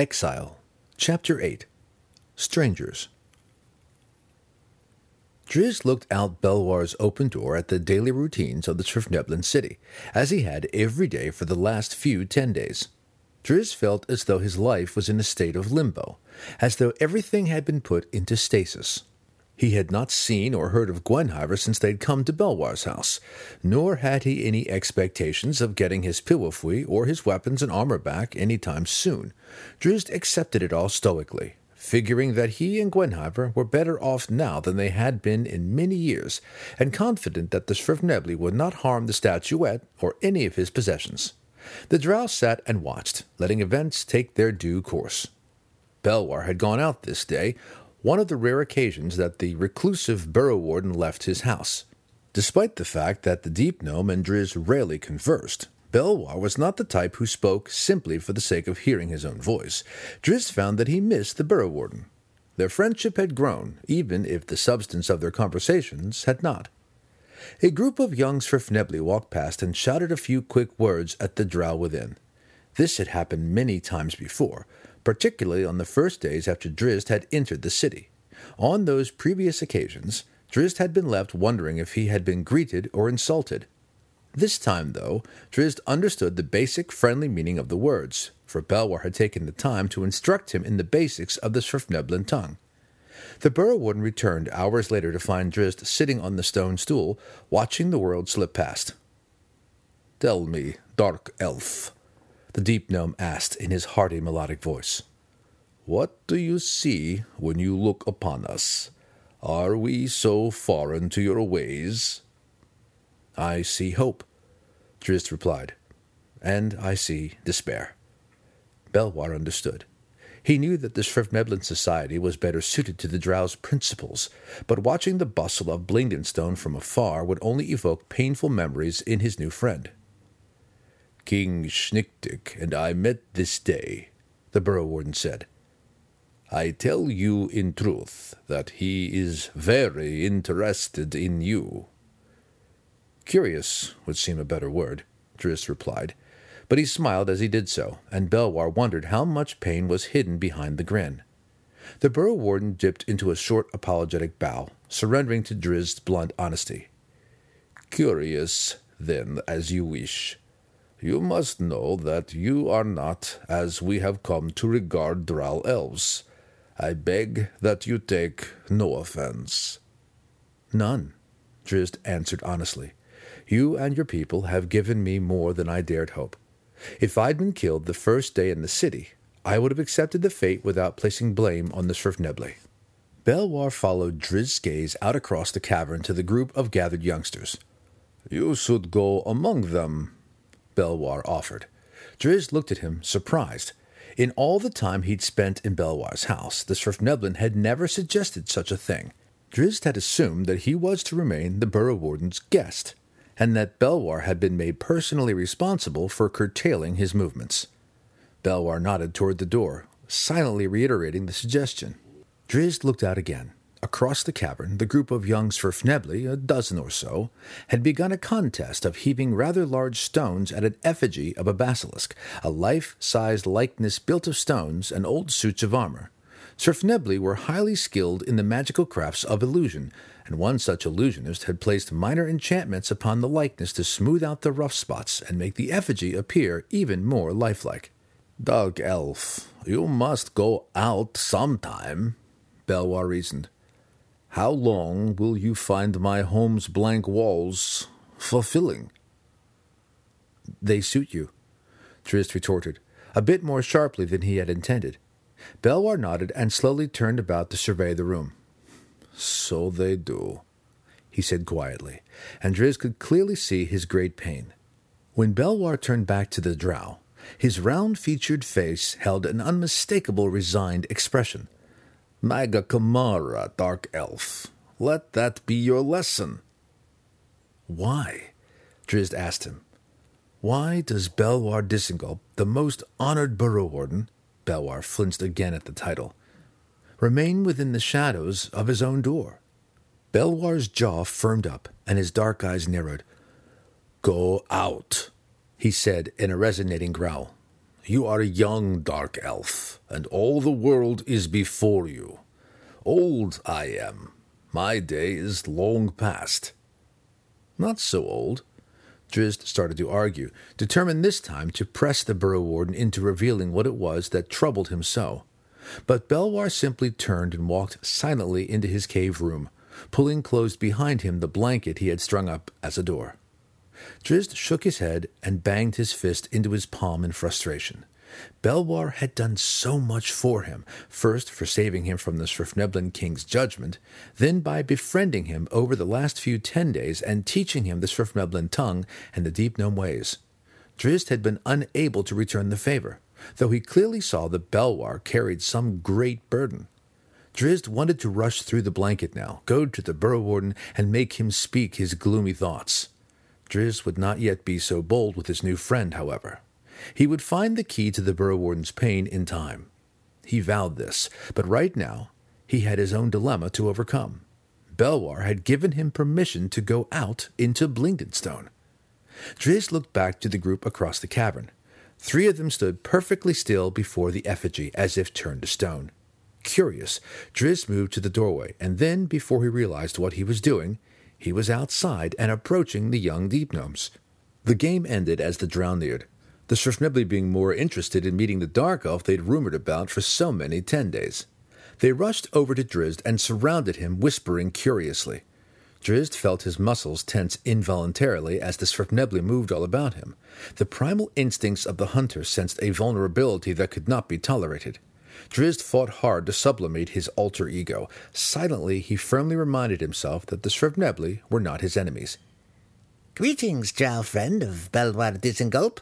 Exile, Chapter 8 Strangers. Drizzt looked out Belwar's open door at the daily routines of the Svirfneblin city, as he had every day for the last few ten days. Drizzt felt as though his life was in a state of limbo, as though everything had been put into stasis. He had not seen or heard of Gwenhwyvar since they'd come to Belwar's house, nor had he any expectations of getting his piwafwi or his weapons and armor back any time soon. Drizzt accepted it all stoically, figuring that he and Gwenhwyvar were better off now than they had been in many years, and confident that the Svirfnebli would not harm the statuette or any of his possessions. The drow sat and watched, letting events take their due course. Belwar had gone out this day, one of the rare occasions that the reclusive burrow warden left his house. Despite the fact that the deep gnome and Drizzt rarely conversed, Belwar was not the type who spoke simply for the sake of hearing his own voice. Drizzt found that he missed the burrow warden. Their friendship had grown, even if the substance of their conversations had not. A group of young Svirfnebli walked past and shouted a few quick words at the drow within. This had happened many times before, particularly on the first days after Drizzt had entered the city. On those previous occasions, Drizzt had been left wondering if he had been greeted or insulted. This time, though, Drizzt understood the basic friendly meaning of the words, for Belwar had taken the time to instruct him in the basics of the Svirfneblin tongue. The burrow warden returned hours later to find Drizzt sitting on the stone stool, watching the world slip past. Tell me, dark elf, the deep gnome asked in his hearty melodic voice. What do you see when you look upon us? Are we so foreign to your ways? I see hope, Drizzt replied, and I see despair. Belwar understood. He knew that the Svirfneblin society was better suited to the drow's principles, but watching the bustle of Blingdenstone from afar would only evoke painful memories in his new friend. King Schnicktick and I met this day, the burrow warden said. I tell you in truth that he is very interested in you. Curious would seem a better word, Drizzt replied, but he smiled as he did so, and Belwar wondered how much pain was hidden behind the grin. The burrow warden dipped into a short apologetic bow, surrendering to Drizzt's blunt honesty. Curious, then, as you wish. You must know that you are not as we have come to regard Drow elves. I beg that you take no offense. None, Drizzt answered honestly. You and your people have given me more than I dared hope. If I'd been killed the first day in the city, I would have accepted the fate without placing blame on the Svirfnebli. Belwar followed Drizzt's gaze out across the cavern to the group of gathered youngsters. You should go among them, Belwar offered. Drizzt looked at him, surprised. In all the time he'd spent in Belwar's house, the Svirfneblin had never suggested such a thing. Drizzt had assumed that he was to remain the burrow warden's guest, and that Belwar had been made personally responsible for curtailing his movements. Belwar nodded toward the door, silently reiterating the suggestion. Drizzt looked out again. Across the cavern, the group of young Svirfnebli, a dozen or so, had begun a contest of heaving rather large stones at an effigy of a basilisk, a life-sized likeness built of stones and old suits of armor. Svirfnebli were highly skilled in the magical crafts of illusion, and one such illusionist had placed minor enchantments upon the likeness to smooth out the rough spots and make the effigy appear even more lifelike. Dark elf, you must go out sometime, Belwar reasoned. How long will you find my home's blank walls fulfilling? They suit you, Drizzt retorted, a bit more sharply than he had intended. Belwar nodded and slowly turned about to survey the room. So they do, he said quietly, and Drizzt could clearly see his great pain. When Belwar turned back to the drow, his round featured face held an unmistakable resigned expression. Magga cammara, Dark Elf, let that be your lesson. Why? Drizzt asked him. Why does Belwar Dissengulp, the most honored burrow warden, Belwar flinched again at the title, remain within the shadows of his own door. Belwar's jaw firmed up and his dark eyes narrowed. Go out, he said in a resonating growl. You are a young dark elf, and all the world is before you. Old I am. My day is long past. Not so old. Drizzt started to argue, determined this time to press the burrow warden into revealing what it was that troubled him so. But Belwar simply turned and walked silently into his cave room, pulling closed behind him the blanket he had strung up as a door. Drizzt shook his head and banged his fist into his palm in frustration. Belwar had done so much for him, first for saving him from the Svirfneblin king's judgment, then by befriending him over the last few ten days and teaching him the Svirfneblin tongue and the deep gnome ways. Drizzt had been unable to return the favor, though he clearly saw that Belwar carried some great burden. Drizzt wanted to rush through the blanket now, go to the burrow warden, and make him speak his gloomy thoughts. Drizzt would not yet be so bold with his new friend, however. He would find the key to the burrow warden's pain in time. He vowed this, but right now he had his own dilemma to overcome. Belwar had given him permission to go out into Blingdenstone. Drizzt looked back to the group across the cavern. Three of them stood perfectly still before the effigy, as if turned to stone. Curious, Drizzt moved to the doorway, and then, before he realized what he was doing, he was outside and approaching the young deep gnomes. The game ended as the drow neared, the Svirfnebli being more interested in meeting the dark elf they'd rumored about for so many ten days. They rushed over to Drizzt and surrounded him, whispering curiously. Drizzt felt his muscles tense involuntarily as the Svirfnebli moved all about him. The primal instincts of the hunter sensed a vulnerability that could not be tolerated. Drizzt fought hard to sublimate his alter ego. Silently, he firmly reminded himself that the Svirfnebli were not his enemies. Greetings, drow friend of Belwar Dissengulp,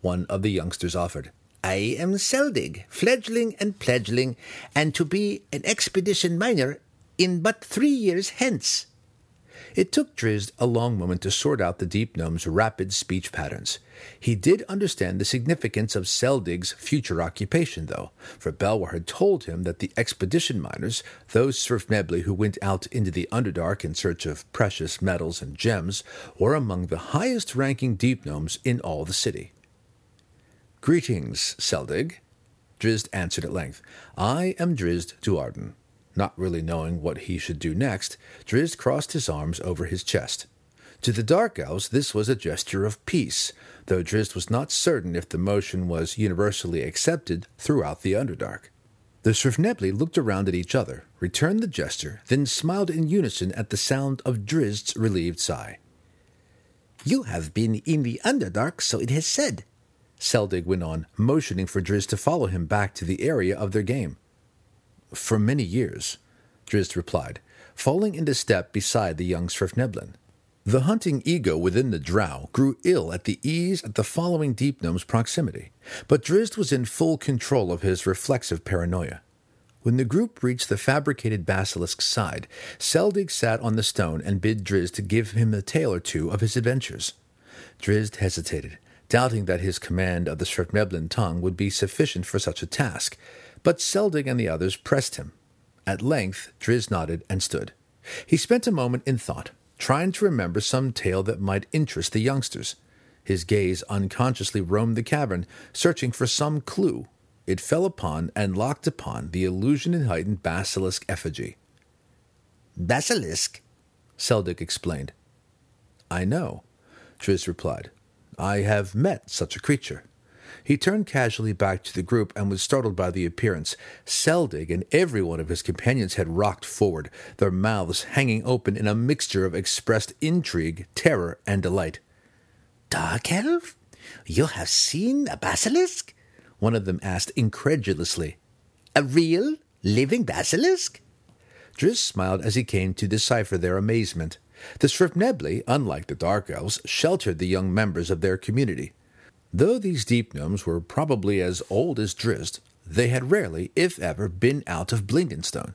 one of the youngsters offered. I am Seldig, fledgling and pledgling, and to be an expedition miner in but three years hence. It took Drizzt a long moment to sort out the deep gnome's rapid speech patterns. He did understand the significance of Seldig's future occupation, though, for Belwar had told him that the expedition miners, those Svirfnebli who went out into the Underdark in search of precious metals and gems, were among the highest ranking deep gnomes in all the city. Greetings, Seldig, Drizzt answered at length. I am Drizzt Do'Urden. Not really knowing what he should do next, Drizzt crossed his arms over his chest. To the Dark Elves, this was a gesture of peace, though Drizzt was not certain if the motion was universally accepted throughout the Underdark. The Svirfnebli looked around at each other, returned the gesture, then smiled in unison at the sound of Drizzt's relieved sigh. You have been in the Underdark, so it has said, Seldig went on, motioning for Drizzt to follow him back to the area of their game. For many years, Drizzt replied, falling into step beside the young Svirfneblin. The hunting ego within the drow grew ill at the ease at the following deep gnome's proximity, but Drizzt was in full control of his reflexive paranoia. When the group reached the fabricated basilisk's side, Seldig sat on the stone and bid Drizzt to give him a tale or two of his adventures. Drizzt hesitated, doubting that his command of the Svirfneblin tongue would be sufficient for such a task, but Seldig and the others pressed him. At length, Drizzt nodded and stood. He spent a moment in thought, trying to remember some tale that might interest the youngsters. His gaze unconsciously roamed the cavern, searching for some clue. It fell upon and locked upon the illusion-heightened basilisk effigy. Basilisk? Seldig explained. I know, Drizzt replied. I have met such a creature. He turned casually back to the group and was startled by the appearance. Seldig and every one of his companions had rocked forward, their mouths hanging open in a mixture of expressed intrigue, terror, and delight. Dark elf? You have seen a basilisk? One of them asked incredulously. A real, living basilisk? Drizzt smiled as he came to decipher their amazement. The Svirfnebli, unlike the Dark Elves, sheltered the young members of their community. Though these deep gnomes were probably as old as Drizzt, they had rarely, if ever, been out of Blingdenstone.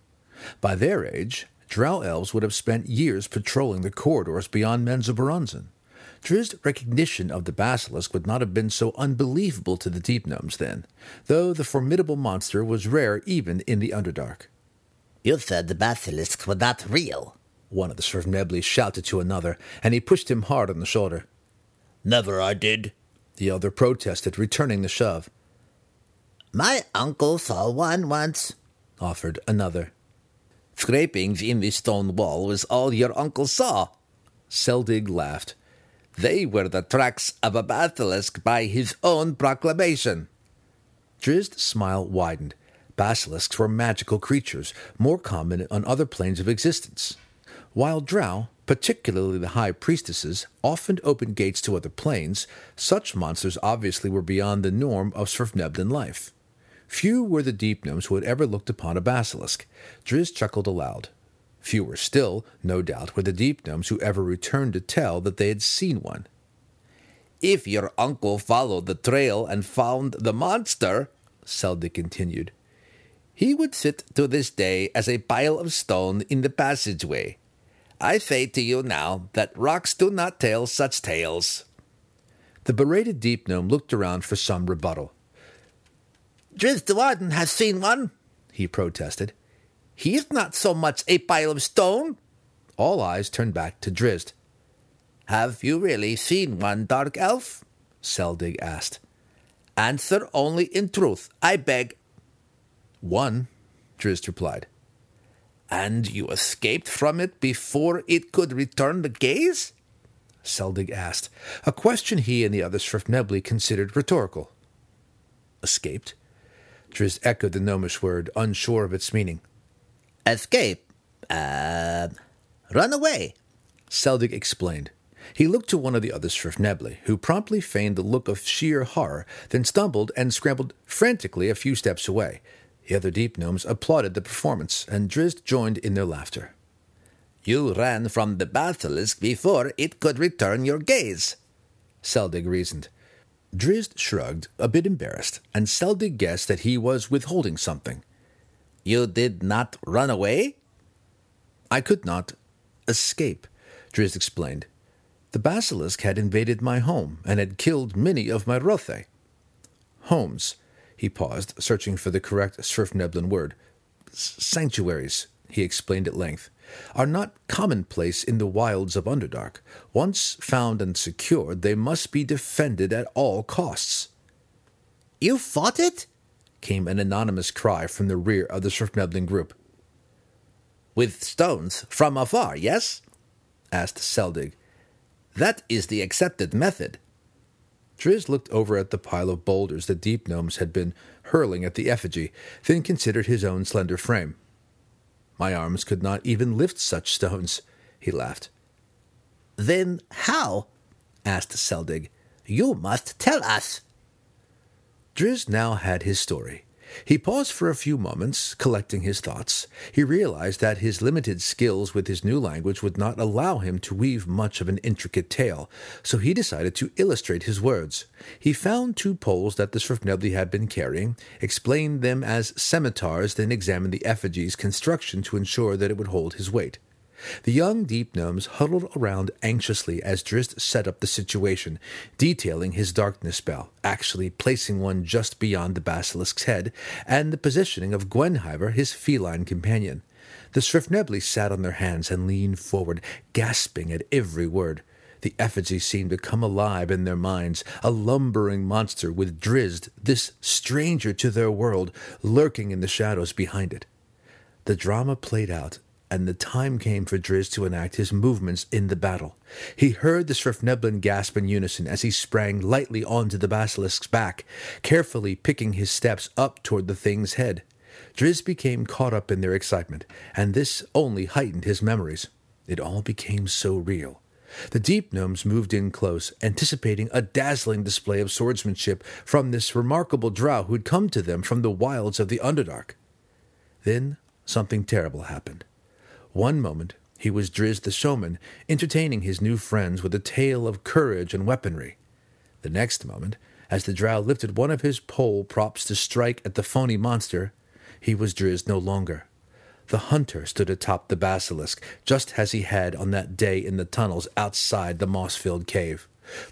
By their age, Drow elves would have spent years patrolling the corridors beyond Menzoberranzan. Drizzt's recognition of the basilisk would not have been so unbelievable to the deep gnomes then, though the formidable monster was rare even in the Underdark. You said the basilisks were not real, one of the Svirfnebli shouted to another, and he pushed him hard on the shoulder. Never I did, the other protested, returning the shove. My uncle saw one once, offered another. Scrapings in the stone wall was all your uncle saw. Seldig laughed. They were the tracks of a basilisk by his own proclamation. Drizzt's smile widened. Basilisks were magical creatures, more common on other planes of existence. While drow, particularly the high priestesses, often opened gates to other planes, such monsters obviously were beyond the norm of Svirfneblin life. Few were the deep gnomes who had ever looked upon a basilisk. Drizzt chuckled aloud. Fewer still, no doubt, were the deep gnomes who ever returned to tell that they had seen one. If your uncle followed the trail and found the monster, Seldig continued, he would sit to this day as a pile of stone in the passageway. I say to you now that rocks do not tell such tales. The berated deep gnome looked around for some rebuttal. Drizzt Warden has seen one, he protested. He is not so much a pile of stone. All eyes turned back to Drizzt. Have you really seen one, Dark Elf? Seldig asked. Answer only in truth, I beg. One, Drizzt replied. And you escaped from it before it could return the gaze? Seldig asked, a question he and the other Svirfnebli considered rhetorical. Escaped? Drizzt echoed the gnomish word, unsure of its meaning. Escape? Uh, run away, Seldig explained. He looked to one of the other Svirfnebli, who promptly feigned a look of sheer horror, then stumbled and scrambled frantically a few steps away. The other deep gnomes applauded the performance, and Drizzt joined in their laughter. You ran from the basilisk before it could return your gaze, Seldig reasoned. Drizzt shrugged, a bit embarrassed, and Seldig guessed that he was withholding something. You did not run away? I could not escape, Drizzt explained. The basilisk had invaded my home and had killed many of my Rothe. Homes. He paused, searching for the correct Svirfneblin word. Sanctuaries, he explained at length, are not commonplace in the wilds of Underdark. Once found and secured, they must be defended at all costs. You fought it? came an anonymous cry from the rear of the Svirfneblin group. With stones from afar, yes? asked Seldig. That is the accepted method. Drizzt looked over at the pile of boulders the deep gnomes had been hurling at the effigy, then considered his own slender frame. My arms could not even lift such stones, he laughed. Then how? asked Seldig. You must tell us. Drizzt now had his story. He paused for a few moments, collecting his thoughts. He realized that his limited skills with his new language would not allow him to weave much of an intricate tale, so he decided to illustrate his words. He found two poles that the Svirfnebli had been carrying, explained them as scimitars, then examined the effigy's construction to ensure that it would hold his weight. The young deep gnomes huddled around anxiously as Drizzt set up the situation, detailing his darkness spell, actually placing one just beyond the basilisk's head, and the positioning of Gwenhwyvar, his feline companion. The Svirfnebli sat on their hands and leaned forward, gasping at every word. The effigy seemed to come alive in their minds, a lumbering monster with Drizzt, this stranger to their world, lurking in the shadows behind it. The drama played out and the time came for Drizzt to enact his movements in the battle. He heard the Svirfneblin gasp in unison as he sprang lightly onto the basilisk's back, carefully picking his steps up toward the thing's head. Drizzt became caught up in their excitement, and this only heightened his memories. It all became so real. The deep gnomes moved in close, anticipating a dazzling display of swordsmanship from this remarkable drow who'd come to them from the wilds of the Underdark. Then something terrible happened. One moment he was Drizzt the showman, entertaining his new friends with a tale of courage and weaponry. The next moment, as the drow lifted one of his pole props to strike at the phony monster, he was Drizzt no longer. The hunter stood atop the basilisk, just as he had on that day in the tunnels outside the moss filled cave.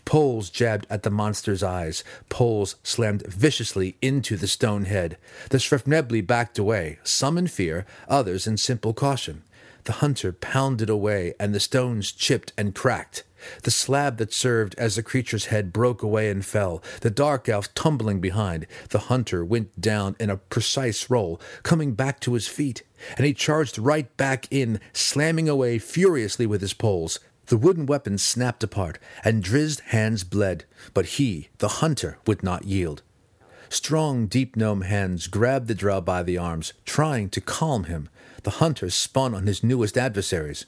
Poles jabbed at the monster's eyes. Poles slammed viciously into the stone head. The Svirfnebli backed away, some in fear, others in simple caution. The hunter pounded away, and the stones chipped and cracked. The slab that served as the creature's head broke away and fell, the dark elf tumbling behind. The hunter went down in a precise roll, coming back to his feet, and he charged right back in, slamming away furiously with his poles. The wooden weapon snapped apart, and Drizzt's hands bled, but he, the hunter, would not yield. Strong, deep gnome hands grabbed the drow by the arms, trying to calm him. The hunter spun on his newest adversaries.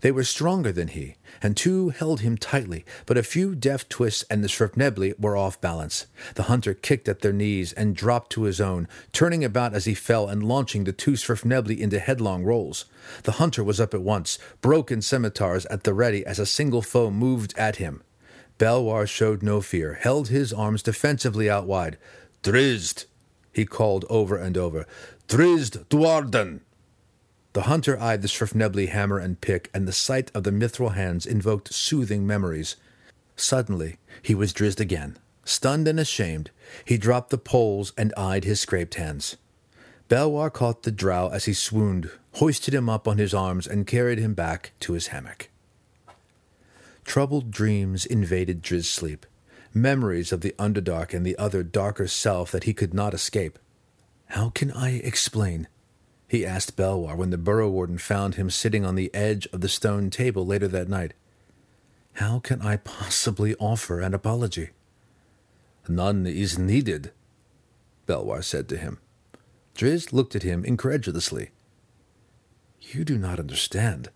They were stronger than he, and two held him tightly, but a few deft twists and the Svirfnebli were off balance. The hunter kicked at their knees and dropped to his own, turning about as he fell and launching the two Svirfnebli into headlong rolls. The hunter was up at once, broken scimitars at the ready as a single foe moved at him. Belwar showed no fear, held his arms defensively out wide. Drizzt, he called over and over. Drizzt Do'Urden! The hunter eyed the Svirfnebli hammer and pick, and the sight of the mithril hands invoked soothing memories. Suddenly, he was Drizzt again. Stunned and ashamed, he dropped the poles and eyed his scraped hands. Belwar caught the drow as he swooned, hoisted him up on his arms, and carried him back to his hammock. Troubled dreams invaded Drizzt's sleep memories of the Underdark and the other darker self that he could not escape. How can I explain? he asked Belwar when the burrow warden found him sitting on the edge of the stone table later that night. How can I possibly offer an apology? None is needed, Belwar said to him. Drizzt looked at him incredulously. You do not understand.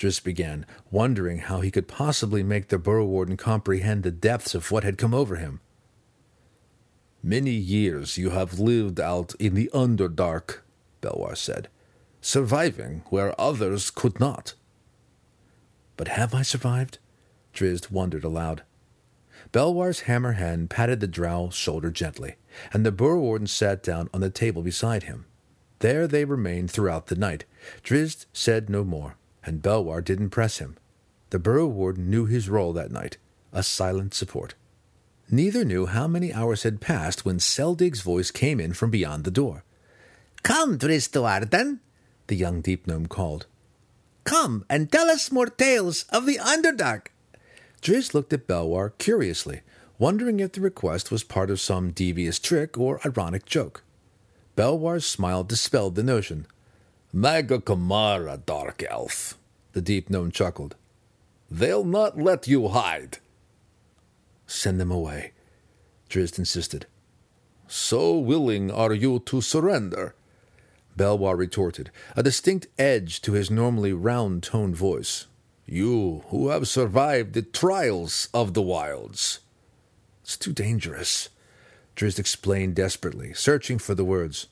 Drizzt began, wondering how he could possibly make the burrow warden comprehend the depths of what had come over him. Many years you have lived out in the Underdark, Belwar said, surviving where others could not. But have I survived? Drizzt wondered aloud. Belwar's hammer hand patted the drow's shoulder gently, and the burrow warden sat down on the table beside him. There they remained throughout the night. Drizzt said no more and Belwar didn't press him. The burrow warden knew his role that night a silent support. Neither knew how many hours had passed when Seldig's voice came in from beyond the door. Come, Drizzt Do'Urden, the young deep gnome called. Come and tell us more tales of the Underdark. Drizzt looked at Belwar curiously, wondering if the request was part of some devious trick or ironic joke. Belwar's smile dispelled the notion. Magga cammara, Dark Elf, the deep gnome chuckled. They'll not let you hide. Send them away, Drizzt insisted. So willing are you to surrender? Belwar retorted, a distinct edge to his normally round toned voice. You who have survived the trials of the wilds. It's too dangerous, Drizzt explained desperately, searching for the words.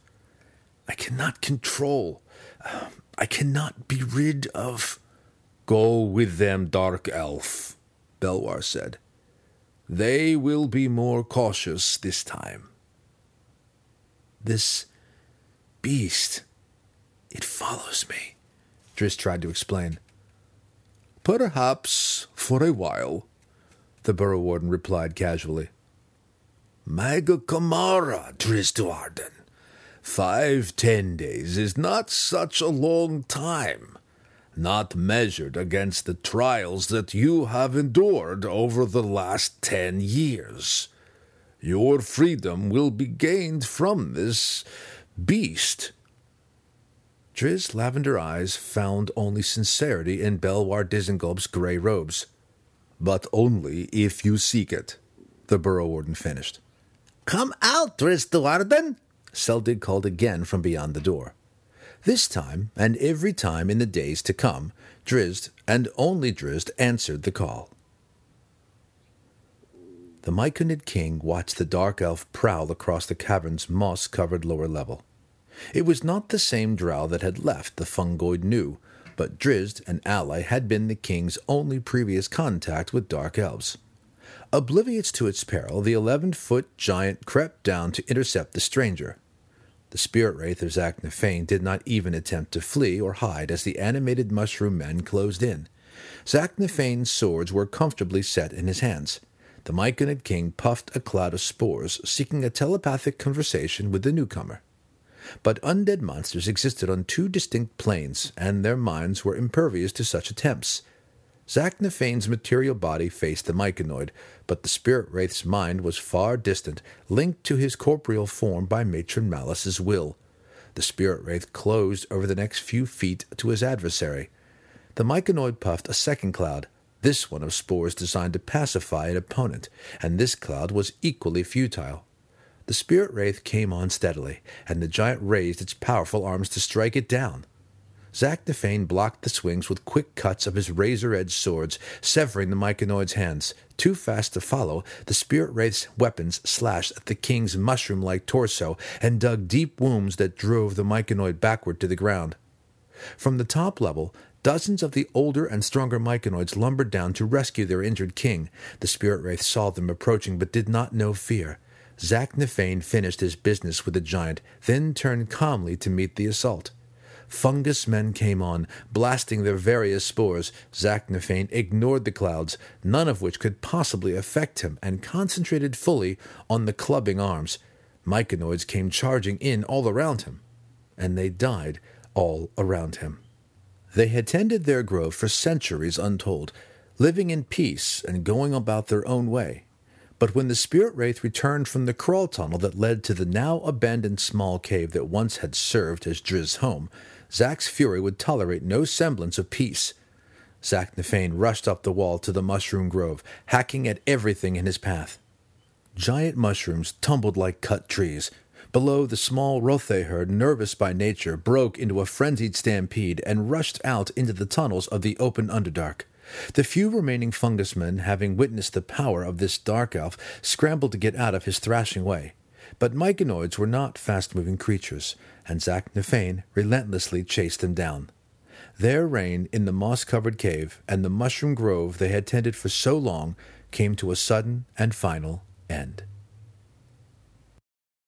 I cannot control I cannot be rid of. Go with them, Dark Elf, Belwar said. They will be more cautious this time. This beast, it follows me, Drizzt tried to explain. Perhaps for a while, the burrow warden replied casually. Magga cammara, Drizzt Do'Urden. Five, ten days is not such a long time, not measured against the trials that you have endured over the last ten years. Your freedom will be gained from this beast. Drizzt's lavender eyes found only sincerity in Belwar Dissengulp's grey robes. But only if you seek it, the burrow warden finished. Come out, Drizzt Do'Urden, Seldig called again from beyond the door. This time, and every time in the days to come, Drizzt, and only Drizzt, answered the call. The Myconid king watched the dark elf prowl across the cavern's moss covered lower level. It was not the same drow that had left the fungoid new, but Drizzt, an ally, had been the king's only previous contact with dark elves. Oblivious to its peril, the eleven foot giant crept down to intercept the stranger. The spirit wraith of Zaknafein did not even attempt to flee or hide as the animated mushroom men closed in. Zaknafein's swords were comfortably set in his hands. The Myconid king puffed a cloud of spores, seeking a telepathic conversation with the newcomer. But undead monsters existed on two distinct planes, and their minds were impervious to such attempts. Zaknafein's material body faced the myconid, but the spirit wraith's mind was far distant, linked to his corporeal form by matron Malice's will. The spirit wraith closed over the next few feet to his adversary. The myconid puffed a second cloud, this one of spores designed to pacify an opponent, and this cloud was equally futile. The spirit wraith came on steadily, and the giant raised its powerful arms to strike it down. Zaknafein blocked the swings with quick cuts of his razor edged swords, severing the Myconid's hands. Too fast to follow, the spirit wraith's weapons slashed at the king's mushroom like torso and dug deep wounds that drove the Myconid backward to the ground. From the top level, dozens of the older and stronger Myconids lumbered down to rescue their injured king. The spirit wraith saw them approaching but did not know fear. Zaknafein finished his business with the giant, then turned calmly to meet the assault. Fungus men came on, blasting their various spores. Zaknafein ignored the clouds, none of which could possibly affect him, and concentrated fully on the clubbing arms. Myconids came charging in all around him, and they died all around him. They had tended their grove for centuries untold, living in peace and going about their own way. But when the spirit wraith returned from the crawl tunnel that led to the now abandoned small cave that once had served as Drizzt's home, Zak's fury would tolerate no semblance of peace. Zaknafein rushed up the wall to the mushroom grove, hacking at everything in his path. Giant mushrooms tumbled like cut trees. Below, the small Rothe herd, nervous by nature, broke into a frenzied stampede and rushed out into the tunnels of the open Underdark. The few remaining fungus men, having witnessed the power of this dark elf, scrambled to get out of his thrashing way. But myconids were not fast moving creatures, and Zaknafein relentlessly chased them down. Their reign in the moss covered cave and the mushroom grove they had tended for so long came to a sudden and final end.